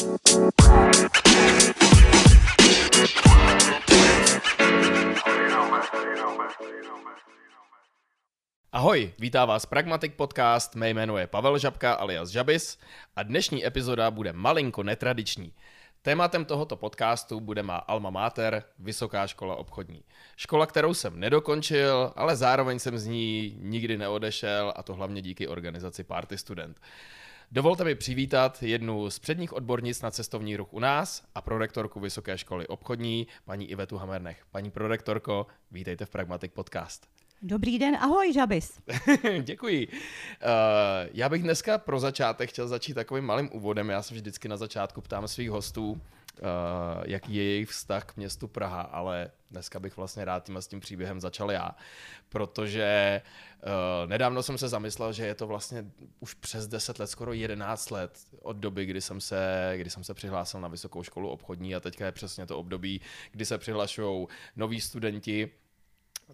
Ahoj, vítá vás Pragmatic Podcast, mé jméno je Pavel Žabka alias Žabis a dnešní epizoda bude malinko netradiční. Tématem tohoto podcastu bude má alma mater, Vysoká škola obchodní. Škola, kterou jsem nedokončil, ale zároveň jsem z ní nikdy neodešel a to hlavně díky organizaci Party Student. Dovolte mi přivítat jednu z předních odbornic na cestovní ruch u nás a prorektorku Vysoké školy obchodní, paní Ivetu Hamernech. Paní prorektorko, vítejte v Pragmatic Podcast. Dobrý den, ahoj Žabis. Děkuji. Uh, já bych dneska pro začátek chtěl začít takovým malým úvodem. Já se vždycky na začátku ptám svých hostů, uh, jaký je jejich vztah k městu Praha, ale dneska bych vlastně rád tím s tím příběhem začal já, protože uh, nedávno jsem se zamyslel, že je to vlastně už přes 10 let, skoro 11 let od doby, kdy jsem se, kdy jsem se přihlásil na vysokou školu obchodní a teďka je přesně to období, kdy se přihlašují noví studenti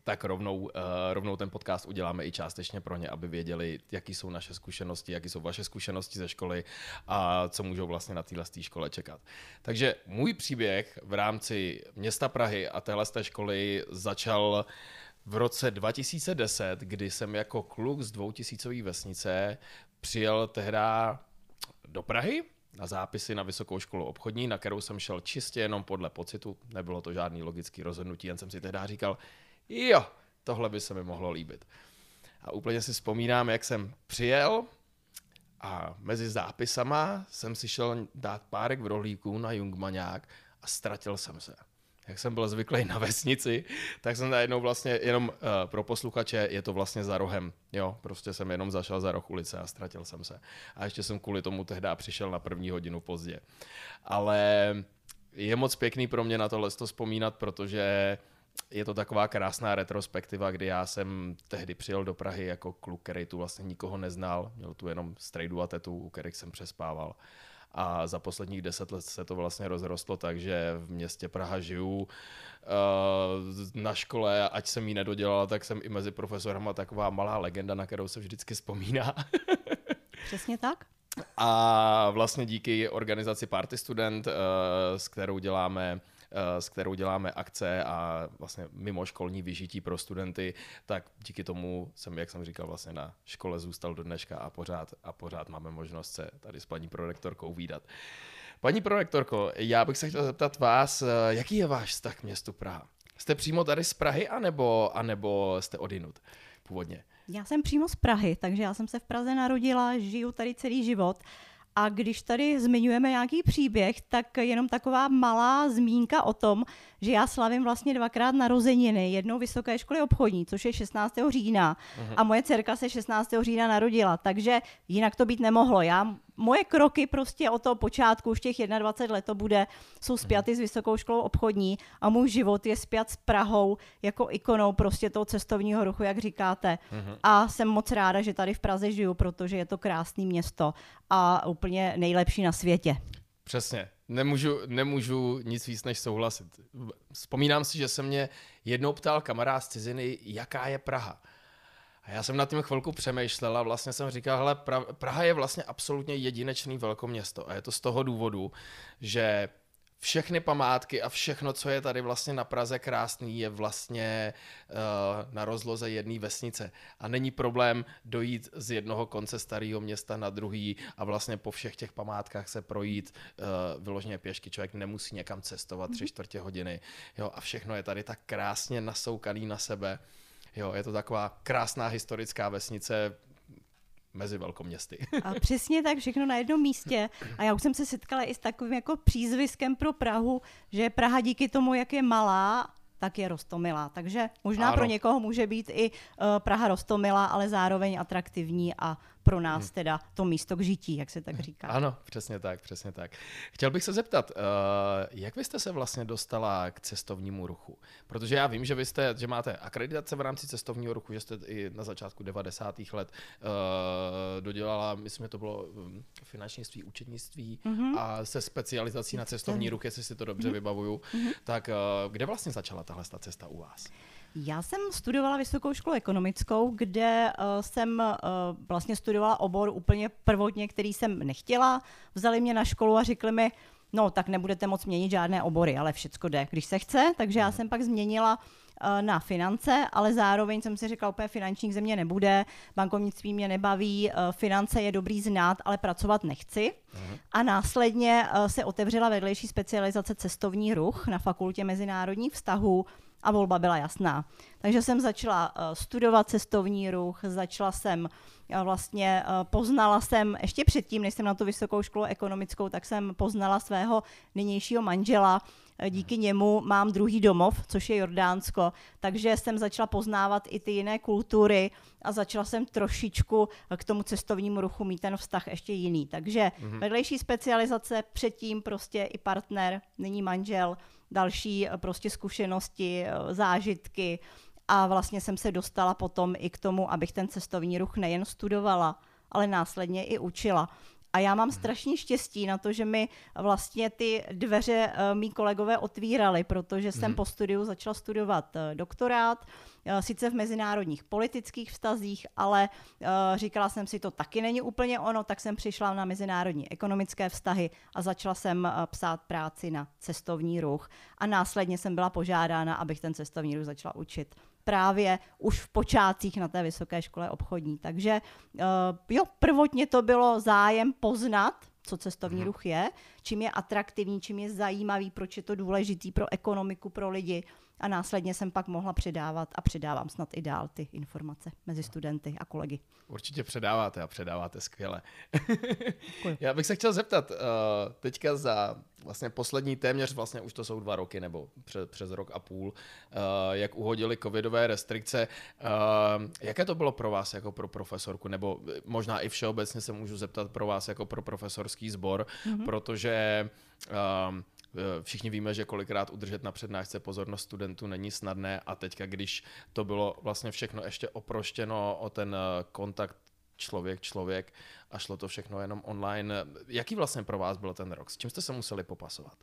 tak rovnou, uh, rovnou ten podcast uděláme i částečně pro ně, aby věděli, jaký jsou naše zkušenosti, jaký jsou vaše zkušenosti ze školy a co můžou vlastně na téhle škole čekat. Takže můj příběh v rámci města Prahy a téhle školy začal v roce 2010, kdy jsem jako kluk z dvoutisícové vesnice přijel tehda do Prahy na zápisy na vysokou školu obchodní, na kterou jsem šel čistě jenom podle pocitu, nebylo to žádný logický rozhodnutí, jen jsem si tehdy říkal, jo, tohle by se mi mohlo líbit. A úplně si vzpomínám, jak jsem přijel a mezi zápisama jsem si šel dát párek v rohlíku na Jungmaňák a ztratil jsem se. Jak jsem byl zvyklý na vesnici, tak jsem najednou vlastně jenom uh, pro posluchače, je to vlastně za rohem. Jo, prostě jsem jenom zašel za roh ulice a ztratil jsem se. A ještě jsem kvůli tomu tehdy přišel na první hodinu pozdě. Ale je moc pěkný pro mě na tohle to vzpomínat, protože je to taková krásná retrospektiva, kdy já jsem tehdy přijel do Prahy jako kluk, který tu vlastně nikoho neznal, měl tu jenom strejdu a tetu, u kterých jsem přespával. A za posledních deset let se to vlastně rozrostlo tak, že v městě Praha žiju. Eh, na škole, ať jsem ji nedodělal, tak jsem i mezi profesorama taková malá legenda, na kterou se vždycky vzpomíná. Přesně tak. A vlastně díky organizaci Party Student, eh, s kterou děláme s kterou děláme akce a vlastně mimoškolní vyžití pro studenty, tak díky tomu jsem, jak jsem říkal, vlastně na škole zůstal do dneška a pořád, a pořád máme možnost se tady s paní prorektorkou výdat. Paní prorektorko, já bych se chtěl zeptat vás, eh, jaký je váš vztah k městu Praha? Jste přímo tady z Prahy, anebo, anebo jste odinut původně? Já jsem přímo z Prahy, takže já jsem se v Praze narodila, žiju tady celý život. A když tady zmiňujeme nějaký příběh, tak jenom taková malá zmínka o tom, že já slavím vlastně dvakrát narozeniny, jednou vysoké školy obchodní, což je 16. října, uh-huh. a moje dcerka se 16. října narodila, takže jinak to být nemohlo. Já moje kroky prostě od toho počátku, už těch 21 let to bude, jsou spjaty s Vysokou školou obchodní a můj život je spjat s Prahou jako ikonou prostě toho cestovního ruchu, jak říkáte. Uh-huh. A jsem moc ráda, že tady v Praze žiju, protože je to krásné město a úplně nejlepší na světě. Přesně. Nemůžu, nemůžu nic víc než souhlasit. Vzpomínám si, že se mě jednou ptal kamarád z ciziny, jaká je Praha. A já jsem nad tím chvilku přemýšlel a vlastně jsem říkal, hele, Praha je vlastně absolutně jedinečný velkoměsto a je to z toho důvodu, že všechny památky a všechno, co je tady vlastně na Praze krásný, je vlastně uh, na rozloze jedné vesnice. A není problém dojít z jednoho konce starého města na druhý a vlastně po všech těch památkách se projít uh, vyloženě pěšky. Člověk nemusí někam cestovat tři mhm. čtvrtě hodiny. Jo, a všechno je tady tak krásně nasoukaný na sebe. Jo, je to taková krásná historická vesnice, mezi velkoměsty. A přesně tak, všechno na jednom místě. A já už jsem se setkala i s takovým jako přízviskem pro Prahu, že Praha díky tomu, jak je malá, tak je rostomilá. Takže možná ano. pro někoho může být i uh, Praha rostomilá, ale zároveň atraktivní a pro nás hmm. teda to místo k žití, jak se tak říká. Ano, přesně tak, přesně tak. Chtěl bych se zeptat, uh, jak vy jste se vlastně dostala k cestovnímu ruchu? Protože já vím, že vy jste, že máte akreditace v rámci cestovního ruchu, že jste i na začátku 90. let uh, dodělala, myslím, že to bylo hm, finančnictví, účetnictví mm-hmm. a se specializací na cestovní ruch, jestli si to dobře mm-hmm. vybavuju. Mm-hmm. Tak uh, kde vlastně začala tahle cesta u vás? Já jsem studovala vysokou školu ekonomickou, kde uh, jsem uh, vlastně studovala obor úplně prvotně, který jsem nechtěla. Vzali mě na školu a řekli mi, no tak nebudete moc měnit žádné obory, ale všecko jde, když se chce. Takže já mhm. jsem pak změnila uh, na finance, ale zároveň jsem si řekla, úplně finančních země nebude, bankovnictví mě nebaví, finance je dobrý znát, ale pracovat nechci. Uh-huh. A následně se otevřela vedlejší specializace cestovní ruch na fakultě mezinárodních vztahů, a volba byla jasná. Takže jsem začala uh, studovat cestovní ruch, začala jsem uh, vlastně, uh, poznala jsem, ještě předtím, než jsem na tu vysokou školu ekonomickou, tak jsem poznala svého nynějšího manžela, díky němu mám druhý domov, což je Jordánsko, takže jsem začala poznávat i ty jiné kultury a začala jsem trošičku k tomu cestovnímu ruchu mít ten vztah ještě jiný. Takže mm-hmm. vedlejší specializace, předtím prostě i partner, nyní manžel, další eh, prostě zkušenosti, eh, zážitky a vlastně jsem se dostala potom i k tomu, abych ten cestovní ruch nejen studovala, ale následně i učila. A já mám strašně štěstí na to, že mi vlastně ty dveře uh, mý kolegové otvírali, protože jsem mm. po studiu začala studovat uh, doktorát, uh, sice v mezinárodních politických vztazích, ale uh, říkala jsem si, to taky není úplně ono, tak jsem přišla na mezinárodní ekonomické vztahy a začala jsem uh, psát práci na cestovní ruch. A následně jsem byla požádána, abych ten cestovní ruch začala učit právě už v počátcích na té vysoké škole obchodní. Takže uh, jo, prvotně to bylo zájem poznat, co cestovní mhm. ruch je, čím je atraktivní, čím je zajímavý, proč je to důležitý pro ekonomiku, pro lidi a následně jsem pak mohla předávat a předávám snad i dál ty informace mezi studenty a kolegy. Určitě předáváte a předáváte skvěle. Já bych se chtěl zeptat, uh, teďka za vlastně poslední téměř, vlastně už to jsou dva roky nebo přes, přes rok a půl, uh, jak uhodili covidové restrikce, uh, jaké to bylo pro vás jako pro profesorku, nebo možná i všeobecně se můžu zeptat pro vás jako pro profesorský sbor, mm-hmm. protože Eh, všichni víme, že kolikrát udržet na přednášce pozornost studentů není snadné a teďka, když to bylo vlastně všechno ještě oproštěno o ten eh, kontakt člověk, člověk a šlo to všechno jenom online. Jaký vlastně pro vás byl ten rok? S čím jste se museli popasovat?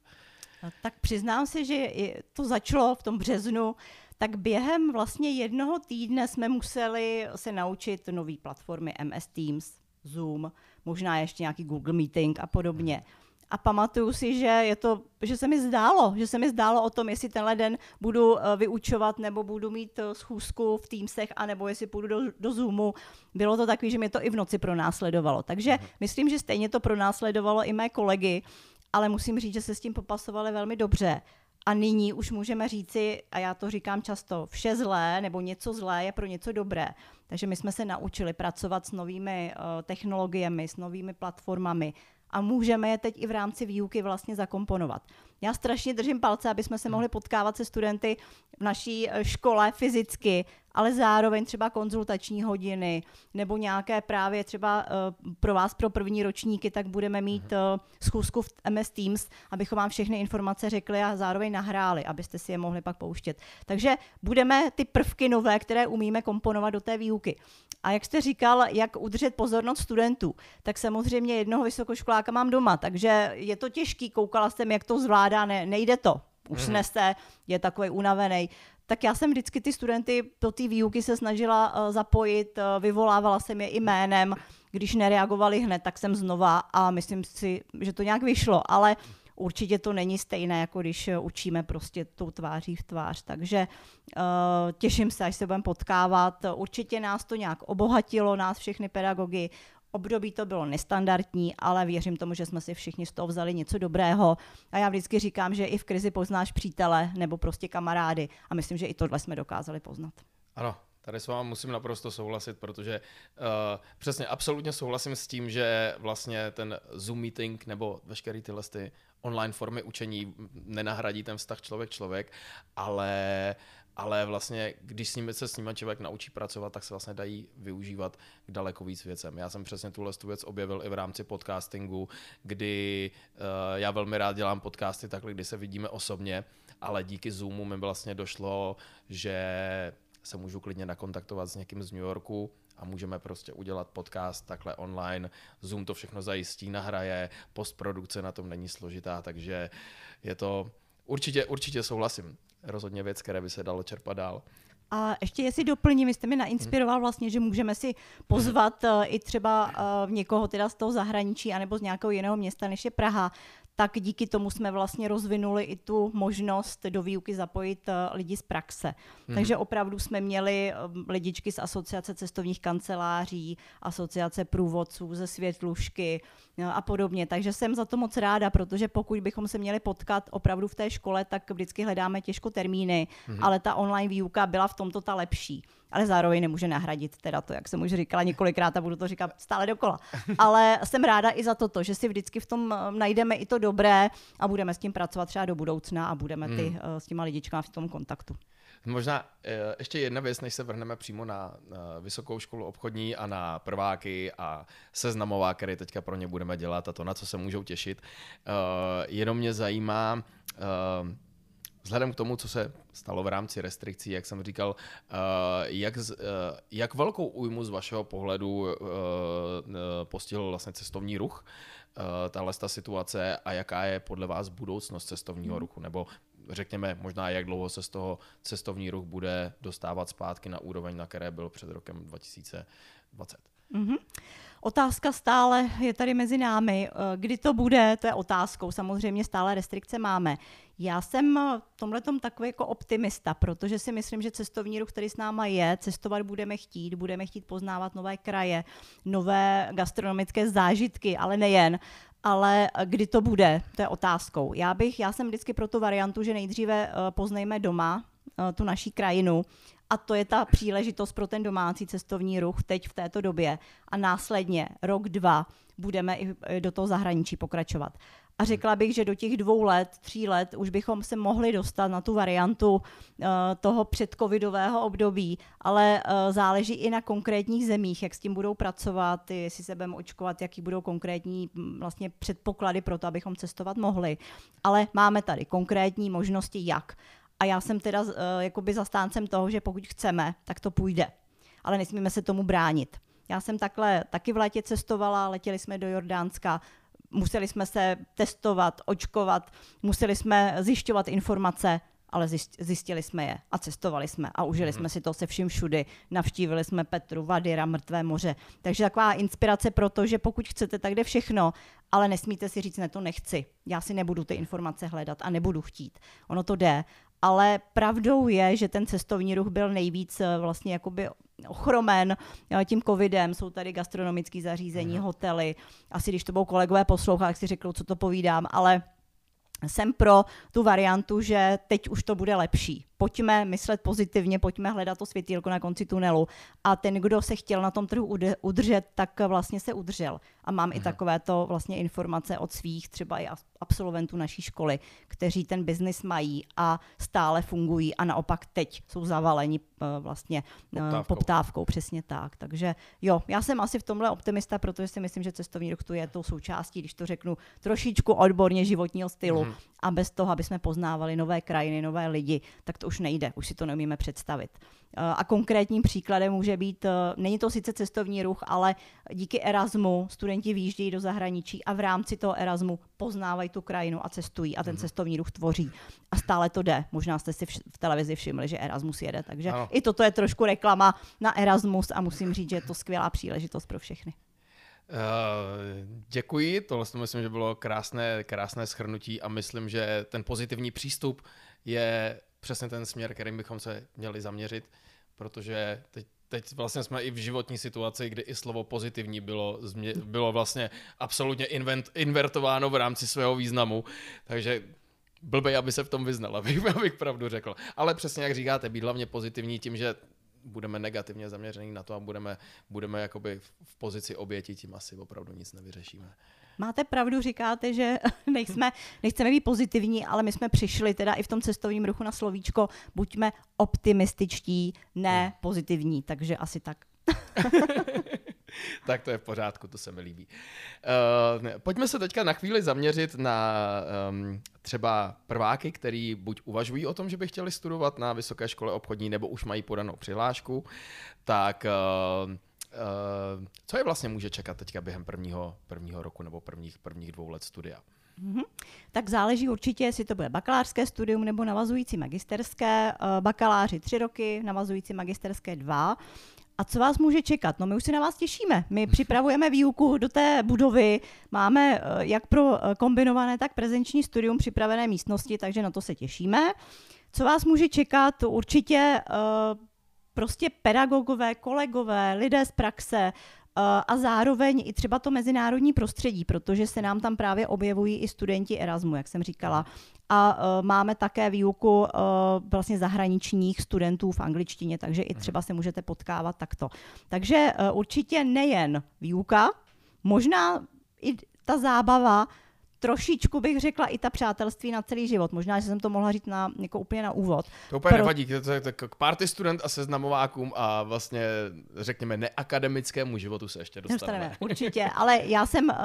Tak přiznám se, že to začalo v tom březnu, tak během vlastně jednoho týdne jsme museli se naučit nové platformy MS Teams, Zoom, možná ještě nějaký Google Meeting a podobně. Hmm a pamatuju si, že, je to, že se mi zdálo, že se mi zdálo o tom, jestli tenhle den budu eh, vyučovat nebo budu mít eh, schůzku v Teamsech, anebo jestli půjdu do, do Zoomu. Bylo to takový, že mě to i v noci pronásledovalo. Takže uh-huh. myslím, že stejně to pronásledovalo i mé kolegy, ale musím říct, že se s tím popasovali velmi dobře. A nyní už můžeme říci, a já to říkám často, vše zlé nebo něco zlé je pro něco dobré. Takže my jsme se naučili pracovat s novými uh, technologiemi, s novými platformami, a můžeme je teď i v rámci výuky vlastně zakomponovat. Já strašně držím palce, aby jsme se mohli potkávat se studenty v naší eh, škole fyzicky, ale zároveň třeba konzultační hodiny nebo nějaké právě třeba uh, pro vás, pro první ročníky, tak budeme mít uh, schůzku v MS Teams, abychom vám všechny informace řekli a zároveň nahráli, abyste si je mohli pak pouštět. Takže budeme ty prvky nové, které umíme komponovat do té výuky. A jak jste říkal, jak udržet pozornost studentů, tak samozřejmě jednoho vysokoškoláka mám doma, takže je to těžký, koukala jsem, jak to zvládá, ne, nejde to, usnese, mm. je takový unavený. Tak já jsem vždycky ty studenty do té výuky se snažila uh, zapojit, uh, vyvolávala jsem je jménem, když nereagovali hned, tak jsem znova a myslím si, že to nějak vyšlo, ale určitě to není stejné, jako když eh, učíme prostě tou tváří v tvář. Takže uh, těším se, až se budeme potkávat. Určitě nás to nějak obohatilo, nás všechny pedagogy. Období to bylo nestandardní, ale věřím tomu, že jsme si všichni z toho vzali něco dobrého. A já vždycky říkám, že i v krizi poznáš přítele nebo prostě kamarády. A myslím, že i tohle jsme dokázali poznat. Ano, Tady s vámi musím naprosto souhlasit, protože uh, přesně absolutně souhlasím s tím, že vlastně ten Zoom meeting nebo veškeré tyhle ty online formy učení nenahradí ten vztah člověk-člověk, ale, ale vlastně, když s nimi se s nimi člověk naučí pracovat, tak se vlastně dají využívat k daleko víc věcem. Já jsem přesně tuhle tu věc objevil i v rámci podcastingu, kdy uh, já velmi rád dělám podcasty takhle, kdy se vidíme osobně, ale díky Zoomu mi vlastně došlo, že se můžu klidně nakontaktovat s někým z New Yorku, a můžeme prostě udělat podcast takhle online. Zoom to všechno zajistí, nahraje, postprodukce na tom není složitá, takže je to určitě, určitě souhlasím. Rozhodně věc, které by se dalo čerpat dál. A ještě jestli doplním, jste mi nainspiroval vlastně, že můžeme si pozvat uh, i třeba uh, někoho teda z toho zahraničí anebo z nějakého jiného města, než je Praha, tak díky tomu jsme vlastně rozvinuli i tu možnost do výuky zapojit eh, lidi z praxe. Hmm. Takže opravdu jsme měli eh, lidičky z asociace cestovních kanceláří, asociace průvodců ze Světlušky eh, a podobně. Takže jsem za to moc ráda, protože pokud bychom se měli potkat opravdu v té škole, tak vždycky hledáme těžko termíny, hmm. ale ta online výuka byla v tomto ta lepší ale zároveň nemůže nahradit teda to, jak jsem už říkala několikrát a budu to říkat stále dokola. Ale jsem ráda i za toto, že si vždycky v tom eh, najdeme i to dobré a budeme s tím pracovat třeba do budoucna a budeme ty, hmm. Eh, s těma lidičkama v tom kontaktu. Možná eh, ještě jedna věc, než se vrhneme přímo na, na vysokou školu obchodní a na prváky a seznamová, který teďka pro ně budeme dělat a to, na co se můžou těšit. jenom mě zajímá, vzhledem k tomu, co se stalo v rámci restrikcí, jak jsem říkal, eh, jak, eh, jak velkou újmu z vašeho pohledu eh, postihl vlastně cestovní ruch, tahle ta situace a jaká je podle vás budoucnost cestovního hmm. ruchu, nebo řekněme možná, jak dlouho se z toho cestovní ruch bude dostávat zpátky na úroveň, na které byl před rokem 2020. Mm-hmm. Otázka stále je tady mezi námi. Eh, kdy to bude, to je otázkou. Samozřejmě stále restrikce máme. Já jsem v tomhle takový jako optimista, protože si myslím, že cestovní ruch, který s náma je, cestovat budeme chtít, budeme chtít poznávat nové kraje, nové gastronomické zážitky, ale nejen. Ale kdy to bude, to je otázkou. Já bych, já jsem vždycky pro tu variantu, že nejdříve eh, poznejme doma eh, tu naší krajinu, a to je ta příležitost pro ten domácí cestovní ruch teď v této době. A následně rok, dva budeme i do toho zahraničí pokračovat. A řekla bych, že do těch dvou let, tří let už bychom se mohli dostat na tu variantu uh, toho předcovidového období, ale uh, záleží i na konkrétních zemích, jak s tím budou pracovat, jestli se budeme očkovat, jaký budou konkrétní vlastně předpoklady pro to, abychom cestovat mohli. Ale máme tady konkrétní možnosti, jak. A já jsem teda uh, jakoby zastáncem toho, že pokud chceme, tak to půjde. Ale nesmíme se tomu bránit. Já jsem takhle taky v létě cestovala, letěli jsme do Jordánska, museli jsme se testovat, očkovat, museli jsme zjišťovat informace, ale zjistili jsme je a cestovali jsme a užili mm. jsme si to se vším všudy. Navštívili jsme Petru, Vadira, Mrtvé moře. Takže taková inspirace pro to, že pokud chcete, tak jde všechno, ale nesmíte si říct, ne, to nechci. Já si nebudu ty informace hledat a nebudu chtít. Ono to jde ale pravdou je, že ten cestovní ruch byl nejvíc eh, vlastně jakoby ochromen eh, tím covidem, jsou tady gastronomické zařízení, mm. hotely, asi když to budou kolegové poslouchat, tak si řeknou, co to povídám, ale jsem pro tu variantu, že teď už to bude lepší pojďme myslet pozitivně, pojďme hledat to světýlko na konci tunelu. A ten, kdo se chtěl na tom trhu udržet, tak vlastně se udržel. A mám mm. i mhm. takovéto vlastně informace od svých třeba i absolventů naší školy, kteří ten biznis mají a stále fungují a naopak teď jsou zavaleni uh, vlastně uh, poptávkou. poptávkou. Přesně tak. Takže jo, já jsem asi v tomhle optimista, protože si myslím, že cestovní ruch tu je tou součástí, když to řeknu trošičku odborně životního stylu mm. a bez toho, aby jsme poznávali nové krajiny, nové lidi, tak to už nejde, už si to neumíme představit. Eh, a konkrétním příkladem může být, eh, není to sice cestovní ruch, ale díky Erasmu studenti výjíždějí do zahraničí a v rámci toho Erasmu poznávají tu krajinu a cestují a ten mm. cestovní ruch tvoří. A stále to jde. Možná jste si v televizi všimli, že Erasmus jede, takže ano. i toto je trošku reklama na Erasmus a musím říct, že je to skvělá příležitost pro všechny. Uh, děkuji, tohle si myslím, že bylo krásné, krásné schrnutí a myslím, že ten pozitivní přístup je přesně ten směr, kterým bychom se měli zaměřit, protože teď, teď vlastně jsme i v životní situaci, kdy i slovo pozitivní bylo, bylo vlastně absolutně invent, invertováno v rámci svého významu, takže blbej, aby se v tom vyznal, abych, abych pravdu řekl. Ale přesně jak říkáte, být hlavně pozitivní tím, že budeme negativně zaměření na to a budeme, budeme jakoby v pozici oběti, tím asi opravdu nic nevyřešíme. Máte pravdu, říkáte, že nejsme, nechceme být pozitivní, ale my jsme přišli teda i v tom cestovním ruchu na slovíčko, buďme optimističtí, ne hmm. pozitivní, takže asi tak. tak to je v pořádku, to se mi líbí. Uh, pojďme se teďka na chvíli zaměřit na um, třeba prváky, který buď uvažují o tom, že by chtěli studovat na vysoké škole obchodní, nebo už mají podanou přihlášku, tak uh, Uh, co je vlastně může čekat teďka během prvního, prvního roku nebo prvních, prvních dvou let studia? Mm-hmm. Tak záleží určitě, jestli to bude bakalářské studium nebo navazující magisterské. Bakaláři tři roky, navazující magisterské dva. A co vás může čekat? No my už se na vás těšíme. My připravujeme výuku do té budovy, máme eh, jak pro eh, kombinované, tak prezenční studium připravené místnosti, takže na to se těšíme. Co vás může čekat? Určitě uh, prostě pedagogové, kolegové, lidé z praxe, a zároveň i třeba to mezinárodní prostředí, protože se nám tam právě objevují i studenti Erasmu, jak jsem říkala. A uh, máme také výuku uh, vlastně zahraničních studentů v angličtině, takže i třeba se můžete potkávat takto. Takže určitě nejen výuka, možná i ta zábava, trošičku bych řekla i ta přátelství na celý život. Možná, že jsem to mohla říct na, jako úplně na úvod. To úplně Pro... nevadí, to je k party student a seznamovákům a vlastně řekněme neakademickému životu se ještě dostaneme. dostaneme určitě, ale já jsem uh,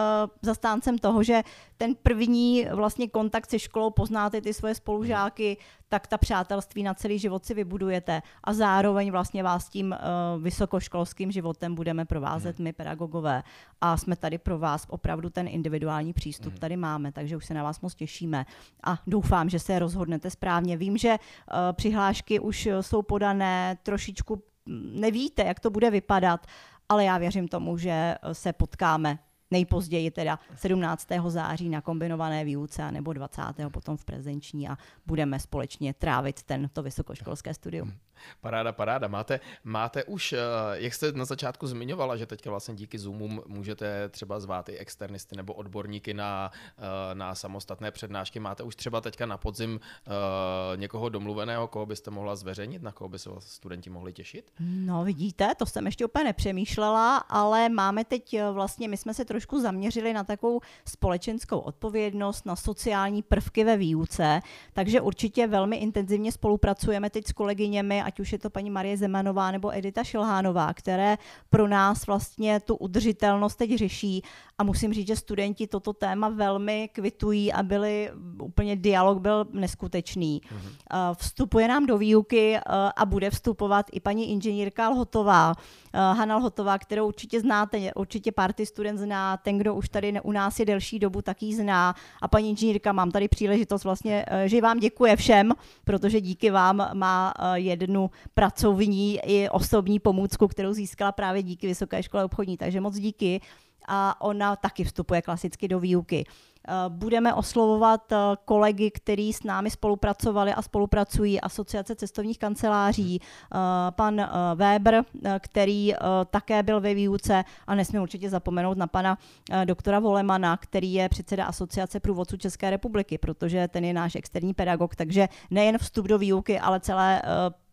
zastáncem toho, že ten první vlastně kontakt se školou poznáte ty svoje spolužáky, tak ta přátelství na celý život si vybudujete a zároveň vlastně vás tím uh, vysokoškolským životem budeme provázet mm. my pedagogové a jsme tady pro vás opravdu ten individuální přístup mm. tady máme, takže už se na vás moc těšíme a doufám, že se rozhodnete správně. Vím, že uh, přihlášky už jsou podané, trošičku nevíte, jak to bude vypadat, ale já věřím tomu, že se potkáme nejpozději teda 17. září na kombinované výuce nebo 20. potom v prezenční a budeme společně trávit tento vysokoškolské studium. Paráda, paráda. Máte, máte už, eh, jak jste na začátku zmiňovala, že teďka vlastně díky Zoomům můžete třeba zvát i externisty nebo odborníky na, eh, na samostatné přednášky. Máte už třeba teďka na podzim eh, někoho domluveného, koho byste mohla zveřejnit, na koho by se studenti mohli těšit? No vidíte, to jsem ještě úplně nepřemýšlela, ale máme teď vlastně, my jsme se trošku zaměřili na takovou společenskou odpovědnost, na sociální prvky ve výuce, takže určitě velmi intenzivně spolupracujeme teď s kolegyněmi ať už je to paní Marie Zemanová nebo Edita Šilhánová, které pro nás vlastně tu udržitelnost teď řeší a musím říct, že studenti toto téma velmi kvitují a byli, úplně dialog byl neskutečný. Mm-hmm. Vstupuje nám do výuky eh, a bude vstupovat i paní inženýrka Lhotová, eh, Hanna Lhotová, kterou určitě znáte, určitě party student zná, ten, kdo už tady u nás je delší dobu, tak ji zná. A paní inženýrka, mám tady příležitost vlastně, že vám děkuje všem, protože díky vám má jednu pracovní i osobní pomůcku, kterou získala právě díky Vysoké škole obchodní. Takže moc díky a ona taky vstupuje klasicky do výuky. Eh, budeme oslovovat eh, kolegy, kteří s námi spolupracovali a spolupracují, asociace cestovních kanceláří, eh, pan Weber, který také byl ve výuce. A nesmím určitě zapomenout na pana doktora Volemana, který je předseda asociace průvodců České republiky, protože ten je náš externí pedagog, takže nejen vstup do výuky, ale celé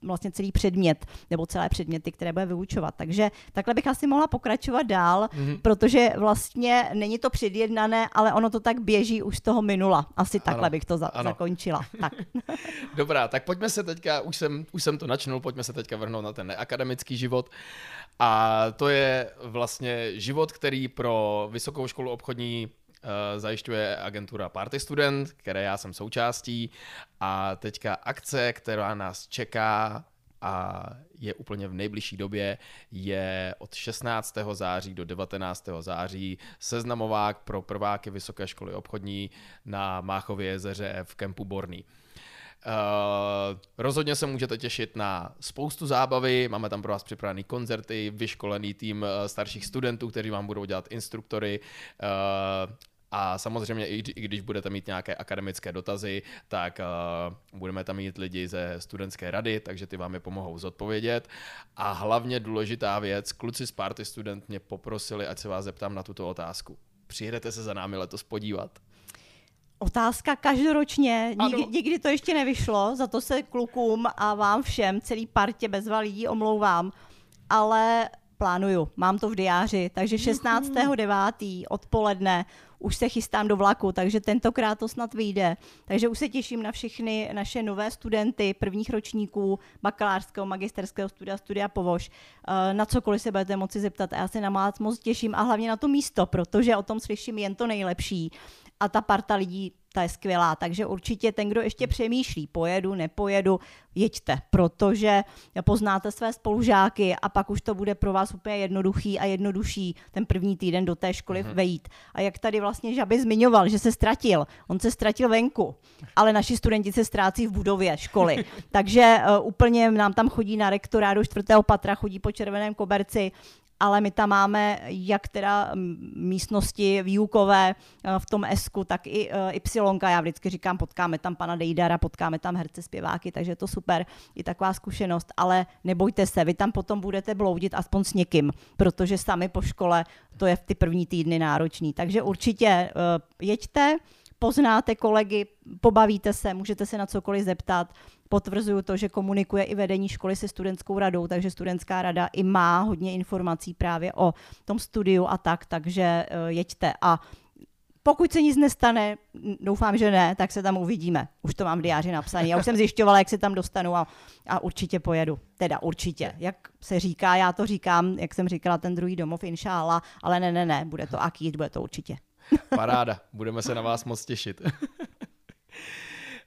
vlastně celý předmět nebo celé předměty, které bude vyučovat. Takže takhle bych asi mohla pokračovat dál, mm-hmm. protože vlastně není to předjednané, ale ono to tak běží už z toho minula. Asi takhle ano. bych to za- zakončila. Tak. Dobrá, tak pojďme se teďka, už jsem, už jsem to načnul, pojďme se teďka vrhnout na ten neakademický život. A to je vlastně život, který pro Vysokou školu obchodní zajišťuje agentura Party Student, které já jsem součástí a teďka akce, která nás čeká a je úplně v nejbližší době, je od 16. září do 19. září seznamovák pro prváky Vysoké školy obchodní na Máchově jezeře v kempu Borný. Uh, rozhodně se můžete těšit na spoustu zábavy, máme tam pro vás připravený koncerty, vyškolený tým uh, starších studentů, kteří vám budou dělat instruktory, uh, a samozřejmě i, i když budete mít nějaké akademické dotazy, tak uh, budeme tam mít lidi ze studentské rady, takže ty vám je pomohou zodpovědět. A hlavně důležitá věc, kluci z Party Student mě poprosili, ať se vás zeptám na tuto otázku. Přijedete se za námi letos podívat? Otázka každoročně, Nik, nikdy to ještě nevyšlo, za to se klukům a vám všem, celý partě bezva lidí omlouvám, ale plánuju, mám to v diáři, takže 16.9. odpoledne už se chystám do vlaku, takže tentokrát to snad vyjde. Takže už se těším na všechny naše nové studenty prvních ročníků bakalářského, magisterského studia, studia Povož. Eh, na cokoliv se budete moci zeptat a já se na moc těším a hlavně na to místo, protože o tom slyším jen to nejlepší. A ta parta lidí ta je skvělá. Takže určitě ten, kdo ještě přemýšlí, pojedu, nepojedu, jeďte, protože poznáte své spolužáky a pak už to bude pro vás úplně jednoduchý a jednodušší ten první týden do té školy mm-hmm. vejít. A jak tady vlastně Žaby zmiňoval, že se ztratil, on se ztratil venku, ale naši studenti se ztrácí v budově školy. Takže uh, úplně nám tam chodí na rektora do čtvrtého patra, chodí po červeném koberci, ale my tam máme jak teda místnosti výukové eh, v tom Esku, tak i eh, Y. Já vždycky říkám, potkáme tam pana Dejdara, potkáme tam herce, zpěváky, takže je to super, i taková zkušenost, ale nebojte se, vy tam potom budete bloudit aspoň s někým, protože sami po škole to je v ty první týdny náročný. Takže určitě uh, jeďte, poznáte kolegy, pobavíte se, můžete se na cokoliv zeptat. Potvrzuju to, že komunikuje i vedení školy se studentskou radou, takže studentská rada i má hodně informací právě o tom studiu a tak, takže eh, jeďte. A pokud se nic nestane, doufám, že ne, tak se tam uvidíme. Už to mám v diáři napsané. Já už jsem zjišťovala, jak se tam dostanu a, a určitě pojedu. Teda určitě. Jak se říká, já to říkám, jak jsem říkala, ten druhý domov, inšála, ale ne, ne, ne, bude to akít, bude to určitě. Paráda, budeme se na vás moc těšit.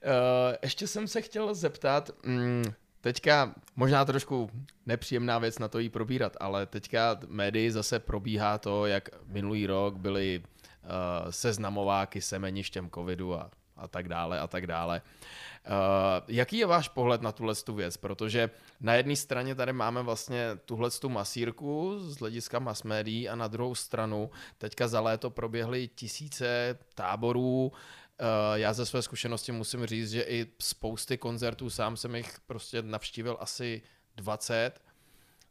Eh, ještě jsem se chtěl zeptat, mm, teďka možná trošku nepříjemná věc na to jí probírat, ale teďka médii zase probíhá to, jak minulý rok byly uh, seznamováky semeništěm covidu a, a tak dále a tak dále. Uh, jaký je váš pohled na tuhle tu věc? Protože na jedné straně tady máme vlastně tuhle tu masírku z hlediska mass médií a na druhou stranu teďka za léto proběhly tisíce táborů, Uh, já ze své zkušenosti musím říct, že i spousty koncertů, sám jsem jich prostě navštívil asi 20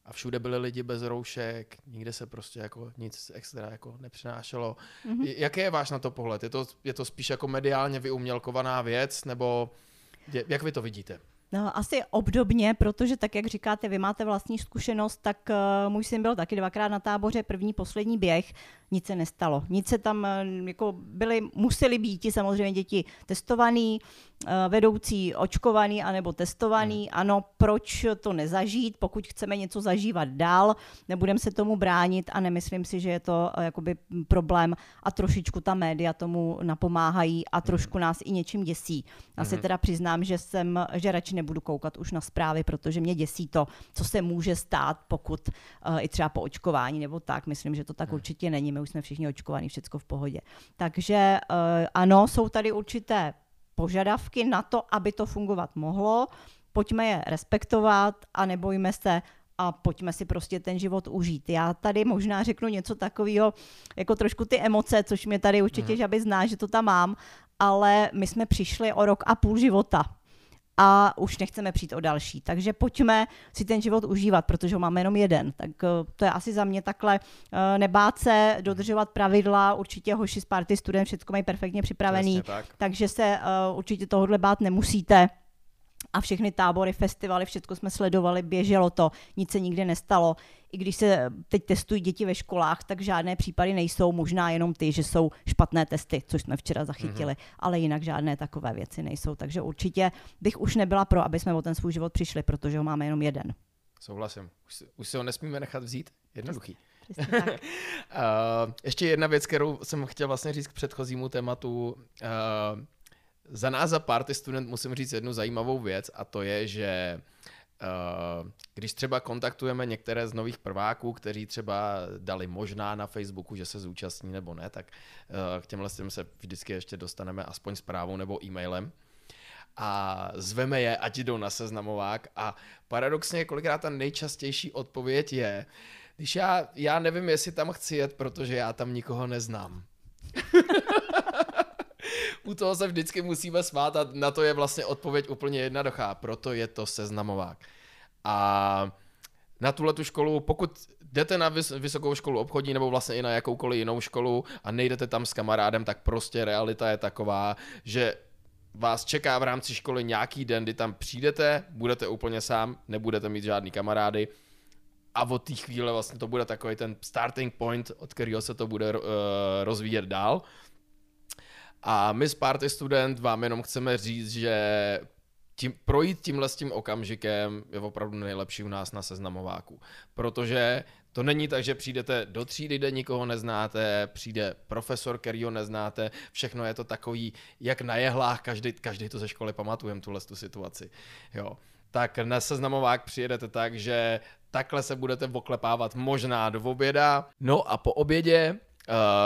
a všude byli lidi bez roušek, nikde se prostě jako nic extra jako nepřinášelo. Mm-hmm. Jaký je váš na to pohled? Je to, je to spíš jako mediálně vyumělkovaná věc, nebo jak vy to vidíte? No, asi obdobně, protože tak, jak říkáte, vy máte vlastní zkušenost, tak uh, můj syn byl taky dvakrát na táboře, první, poslední běh, nic se nestalo. Nic se tam, uh, jako byli, museli být ti samozřejmě děti testovaný, uh, vedoucí očkovaný anebo testovaný. Hmm. Ano, proč to nezažít, pokud chceme něco zažívat dál, nebudeme se tomu bránit a nemyslím si, že je to uh, jakoby problém a trošičku ta média tomu napomáhají a trošku nás i něčím děsí. Já hmm. si teda přiznám, že jsem, že radši nebudu koukat už na zprávy, protože mě děsí to, co se může stát, pokud uh, i třeba po očkování nebo tak. Myslím, že to tak hmm. určitě není. My už jsme všichni očkovaní, všechno v pohodě. Takže uh, ano, jsou tady určité požadavky na to, aby to fungovat mohlo. Pojďme je respektovat a nebojme se a pojďme si prostě ten život užít. Já tady možná řeknu něco takového, jako trošku ty emoce, což mě tady určitě mm. žaby zná, že to tam mám, ale my jsme přišli o rok a půl života a už nechceme přijít o další. Takže pojďme si ten život užívat, protože ho máme jenom jeden. Tak eh, to je asi za mě takhle eh, nebát se, dodržovat pravidla, určitě hoši z party student všechno mají perfektně připravený, tak. takže se eh, určitě tohohle bát nemusíte a všechny tábory, festivaly, všechno jsme sledovali, běželo to, nic se nikdy nestalo. I když se teď testují děti ve školách, tak žádné případy nejsou, možná jenom ty, že jsou špatné testy, což jsme včera zachytili, mm-hmm. ale jinak žádné takové věci nejsou. Takže určitě bych už nebyla pro, aby jsme o ten svůj život přišli, protože ho máme jenom jeden. Souhlasím. Už už si ho nesmíme nechat vzít. Jednoduchý. uh, ještě jedna věc, kterou jsem chtěl vlastně říct k předchozímu tématu. Uh, za nás, za Party Student, musím říct jednu zajímavou věc a to je, že Uh, když třeba kontaktujeme některé z nových prváků, kteří třeba dali možná na Facebooku, že se zúčastní nebo ne, tak uh, k těmhle se vždycky ještě dostaneme aspoň zprávou nebo e-mailem a zveme je, ať jdou na seznamovák a paradoxně kolikrát ta nejčastější odpověď je, když já, já nevím, jestli tam chci jet, protože já tam nikoho neznám. u toho se vždycky musíme smát a na to je vlastně odpověď úplně jednoduchá, proto je to seznamovák. A na tuhle tu školu, pokud jdete na vys- vysokou školu obchodní nebo vlastně i na jakoukoliv jinou školu a nejdete tam s kamarádem, tak prostě realita je taková, že vás čeká v rámci školy nějaký den, kdy tam přijdete, budete úplně sám, nebudete mít žádný kamarády a od té chvíle vlastně to bude takový ten starting point, od kterého se to bude uh, rozvíjet dál. A my z Party Student vám jenom chceme říct, že tím, projít tímhle s tím okamžikem je opravdu nejlepší u nás na seznamováku. Protože To není tak, že přijdete do třídy, kde nikoho neznáte, přijde profesor, který ho neznáte, všechno je to takový, jak na jehlách, každý, každý to ze školy pamatujeme, tuhle tu situaci. Jo. Tak na seznamovák přijedete tak, že takhle se budete oklepávat možná do oběda. No a po obědě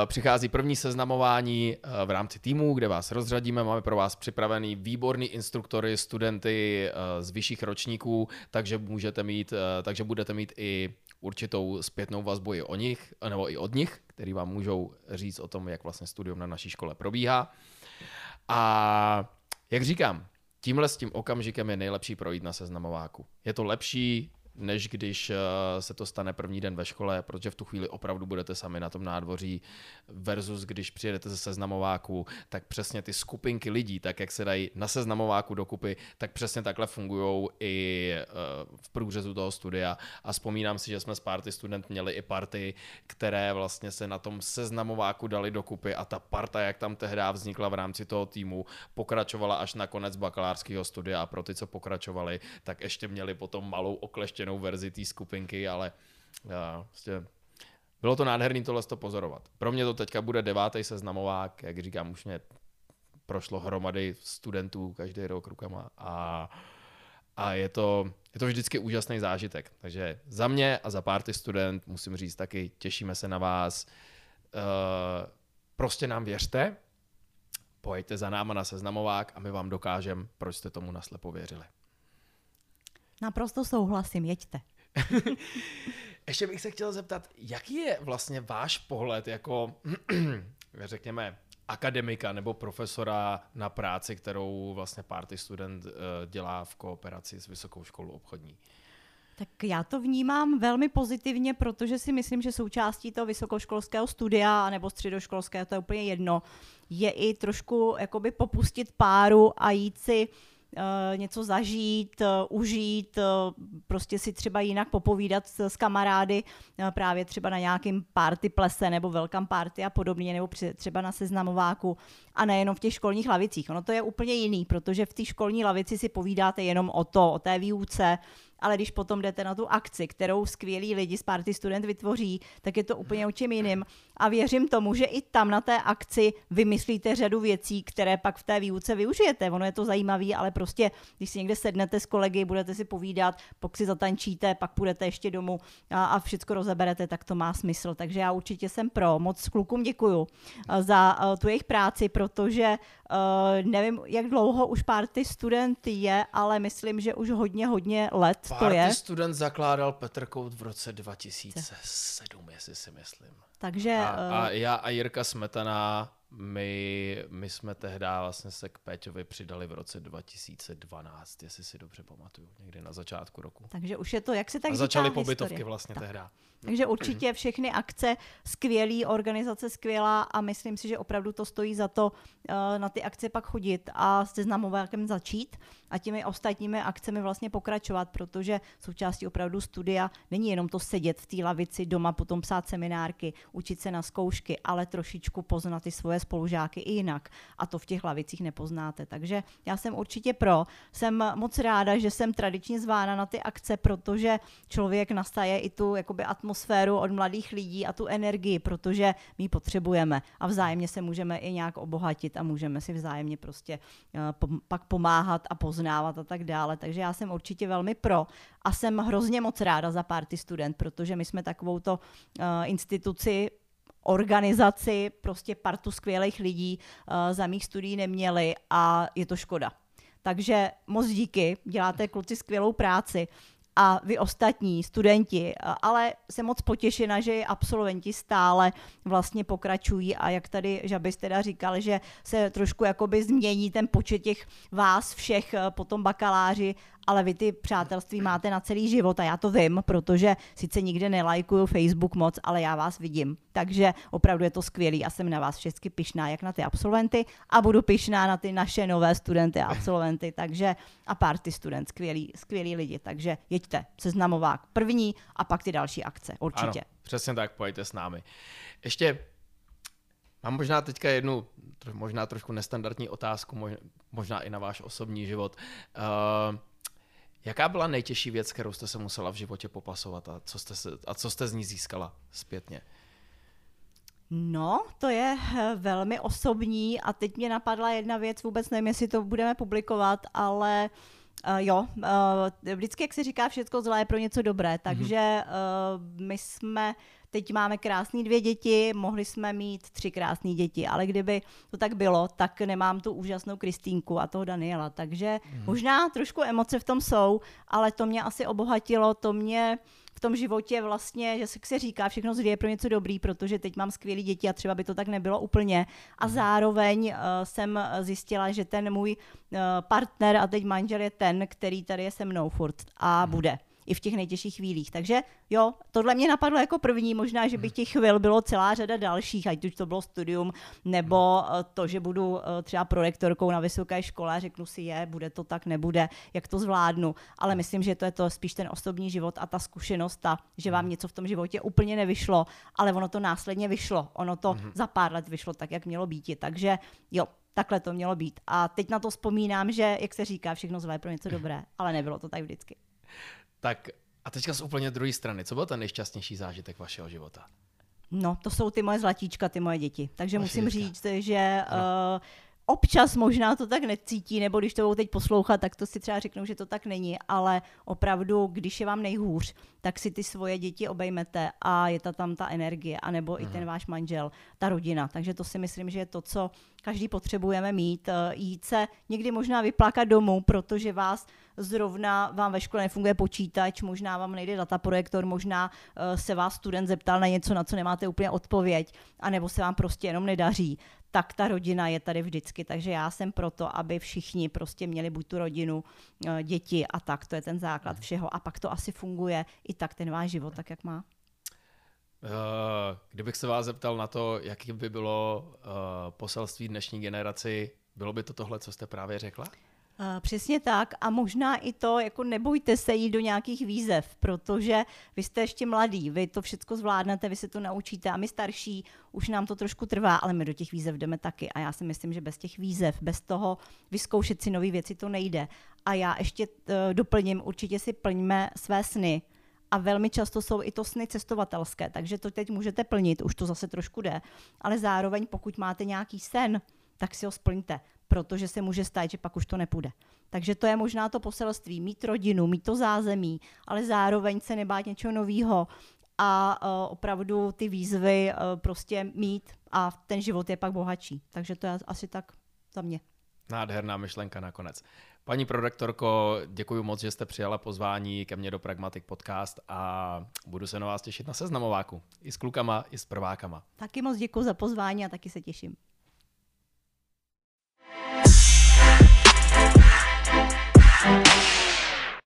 přichází první seznamování uh, v rámci týmu, kde vás rozřadíme. Máme pro vás připravený výborný instruktory, studenty uh, z vyšších ročníků, takže můžete mít, takže budete mít i určitou zpětnou vazbu i o nich, nebo i od nich, který vám můžou říct o tom, jak vlastně studium na naší škole probíhá. A jak říkám, tímhle s tím okamžikem je nejlepší projít na seznamováku. Je to lepší než když eh, se to stane první den ve škole, protože v tu chvíli opravdu budete sami na tom nádvoří versus když přijedete ze seznamováku, tak přesně ty skupinky lidí, tak jak se dají na seznamováku dokupy, tak přesně takhle fungují i eh, v průřezu toho studia. A vzpomínám si, že jsme s party student měli i party, které vlastně se na tom seznamováku dali dokupy a ta parta, jak tam tehdy vznikla v rámci toho týmu, pokračovala až na konec bakalářského studia a pro ty, co pokračovali, tak ještě měli potom malou okleštěnou jinou verzi té skupinky, ale uh, vlastně bylo to nádherný tohle to pozorovat. Pro mě to teďka bude devátý seznamovák, jak říkám, už mě prošlo hromady studentů každý rok rukama a, a je, to, je to vždycky úžasný zážitek. Takže za mě a za party student musím říct taky, těšíme se na vás. Uh, prostě nám věřte, pojďte za náma na seznamovák a my vám dokážeme, proč jste tomu naslepo věřili. Naprosto souhlasím, jeďte. Ještě bych se chtěl zeptat, jaký je vlastně váš pohled jako, řekněme, akademika nebo profesora na práci, kterou vlastně party student eh, dělá v kooperaci s Vysokou školou obchodní? Tak já to vnímám velmi pozitivně, protože si myslím, že součástí toho vysokoškolského studia nebo středoškolského, to je úplně jedno, je i trošku jakoby popustit páru a jít si Uh, něco zažít, uh, užít, uh, prostě si třeba jinak popovídat s, kamarády, právě třeba na nějakým party plese nebo welcome party a podobně, nebo třeba na seznamováku a nejenom v těch školních lavicích. Ono to je úplně jiný, protože v té školní lavici si povídáte jenom o to, o té výuce, ale když potom jdete na tu akci, kterou skvělí lidi z Party Student vytvoří, tak je to úplně o čem jiným. A věřím tomu, že i tam na té akci vymyslíte řadu věcí, které pak v té výuce využijete. Ono je to zajímavé, ale prostě, když si někde sednete s kolegy, budete si povídat, pokud si zatančíte, pak půjdete ještě domů a, a všechno rozeberete, tak to má smysl. Takže já určitě jsem pro. Moc klukům děkuju eh, za uh, tu jejich práci, protože uh, nevím, jak dlouho už Party Student je, ale myslím, že už hodně, hodně let Party to je. student zakládal Petr Kout v roce 2007, jestli si myslím. Takže... A, a eh, já a Jirka Smetana, my, my jsme tehdy vlastně se k Péťovi přidali v roce 2012, jestli si dobře pamatuju, někdy na začátku roku. Takže už je to, jak se tak a říká začaly pobytovky vlastně tak. tehdy. Takže určitě všechny akce skvělý, organizace skvělá a myslím si, že opravdu to stojí za to uh, na ty akce pak chodit a se znamovákem začít a těmi ostatními akcemi vlastně pokračovat, protože součástí opravdu studia není jenom to sedět v té lavici doma, potom psát seminárky, učit se na zkoušky, ale trošičku poznat ty svoje spolužáky i jinak a to v těch lavicích nepoznáte. Takže já jsem určitě pro. Jsem moc ráda, že jsem tradičně zvána na ty akce, protože člověk nastaje i tu jakoby atmosféru od mladých lidí a tu energii, protože my ji potřebujeme a vzájemně se můžeme i nějak obohatit a můžeme si vzájemně prostě uh, pak pomáhat a poznávat a tak dále. Takže já jsem určitě velmi pro a jsem hrozně moc ráda za Party Student, protože my jsme takovou to uh, instituci organizaci, prostě partu skvělých lidí uh, za mých studií neměli a je to škoda. Takže moc díky, děláte kluci skvělou práci a vy ostatní studenti, ale jsem moc potěšena, že i absolventi stále vlastně pokračují a jak tady Žabis teda říkal, že se trošku jakoby změní ten počet těch vás všech eh, potom bakaláři ale vy ty přátelství máte na celý život a já to vím, protože sice nikde nelajkuju Facebook moc, ale já vás vidím. Takže opravdu je to skvělý a jsem na vás všechny pišná, jak na ty absolventy a budu pišná na ty naše nové studenty a absolventy, takže a party student, skvělí, skvělí lidi, takže jeďte, seznamovák první a pak ty další akce, určitě. Ano, přesně tak, pojďte s námi. Ještě Mám možná teďka jednu, možná trošku nestandardní otázku, možná i na váš osobní život. Uh, Jaká byla nejtěžší věc, kterou jste se musela v životě popasovat a co jste, se, a co jste z ní získala zpětně? No, to je eh, velmi osobní a teď mě napadla jedna věc, vůbec nevím, jestli to budeme publikovat, ale Uh, jo, uh, vždycky, jak se říká, všechno zlé je pro něco dobré, takže uh, my jsme Teď máme krásné dvě děti, mohli jsme mít tři krásné děti, ale kdyby to tak bylo, tak nemám tu úžasnou Kristýnku a toho Daniela. Takže mm. možná trošku emoce v tom jsou, ale to mě asi obohatilo, to mě tom životě vlastně, že se říká, všechno zlý je pro něco dobrý, protože teď mám skvělé děti a třeba by to tak nebylo úplně. A mhm. zároveň uh, jsem zjistila, že ten můj uh, partner a teď manžel je ten, který tady je se mnou furt a mm. bude i v těch nejtěžších chvílích. Takže jo, tohle mě napadlo jako první, možná, že bych těch chvil bylo celá řada dalších, ať už to bylo studium, nebo eh, to, že budu eh, třeba projektorkou na vysoké škole řeknu si je, bude to tak, nebude, jak to zvládnu. Ale myslím, že to je to spíš ten osobní život a ta zkušenost, ta, že vám něco v tom životě úplně nevyšlo, ale ono to následně vyšlo. Ono to mm-hmm. za pár let vyšlo tak, jak mělo být. Takže jo, takhle to mělo být. A teď na to vzpomínám, že, jak se říká, všechno zlé pro něco dobré, ale nebylo to tak vždycky. Tak a teďka z úplně druhé strany, co byl ten nejšťastnější zážitek vašeho života? No, to jsou ty moje zlatíčka, ty moje děti. Takže Vaši musím dětka. říct, že uh, občas možná to tak necítí, nebo když to budou teď poslouchat, tak to si třeba řeknou, že to tak není, ale opravdu, když je vám nejhůř, tak si ty svoje děti obejmete a je ta tam ta energie, anebo Aha. i ten mhm. váš manžel, ta rodina. Takže to si myslím, že je to, co každý potřebujeme mít. Eh, jít se někdy možná vyplakat domů, protože vás zrovna vám ve škole nefunguje počítač, možná vám nejde dataprojektor, možná uh, se vás student zeptal na něco, na co nemáte úplně odpověď, anebo se vám prostě jenom nedaří, tak ta rodina je tady vždycky. Takže já jsem proto, aby všichni prostě měli buď tu rodinu, uh, děti a tak, to je ten základ mhm. všeho. A pak to asi funguje i tak ten váš život, tak jak má. Uh, kdybych se vás zeptal na to, jaký by bylo uh, poselství dnešní generaci, bylo by to tohle, co jste právě řekla? Uh, přesně tak. A možná i to, jako nebojte se jít do nějakých výzev, protože vy jste ještě mladý, vy to všechno zvládnete, vy se to naučíte a my starší už nám to trošku trvá, ale my do těch výzev jdeme taky. A já si myslím, že bez těch výzev, bez toho vyzkoušet si nové věci to nejde. A já ještě uh, doplním, určitě si plňme své sny, a velmi často jsou i to sny cestovatelské, takže to teď můžete plnit, už to zase trošku jde, ale zároveň pokud máte nějaký sen, tak si ho splňte, protože se může stát, že pak už to nepůjde. Takže to je možná to poselství, mít rodinu, mít to zázemí, ale zároveň se nebát něčeho nového a uh, opravdu ty výzvy uh, prostě mít a ten život je pak bohatší. Takže to je asi tak za mě. Nádherná myšlenka nakonec. Paní prorektorko, děkuji moc, že jste přijala pozvání ke mně do Pragmatic Podcast a budu se na vás těšit na seznamováku. I s klukama, i s prvákama. Taky moc děkuji za pozvání a taky se těším.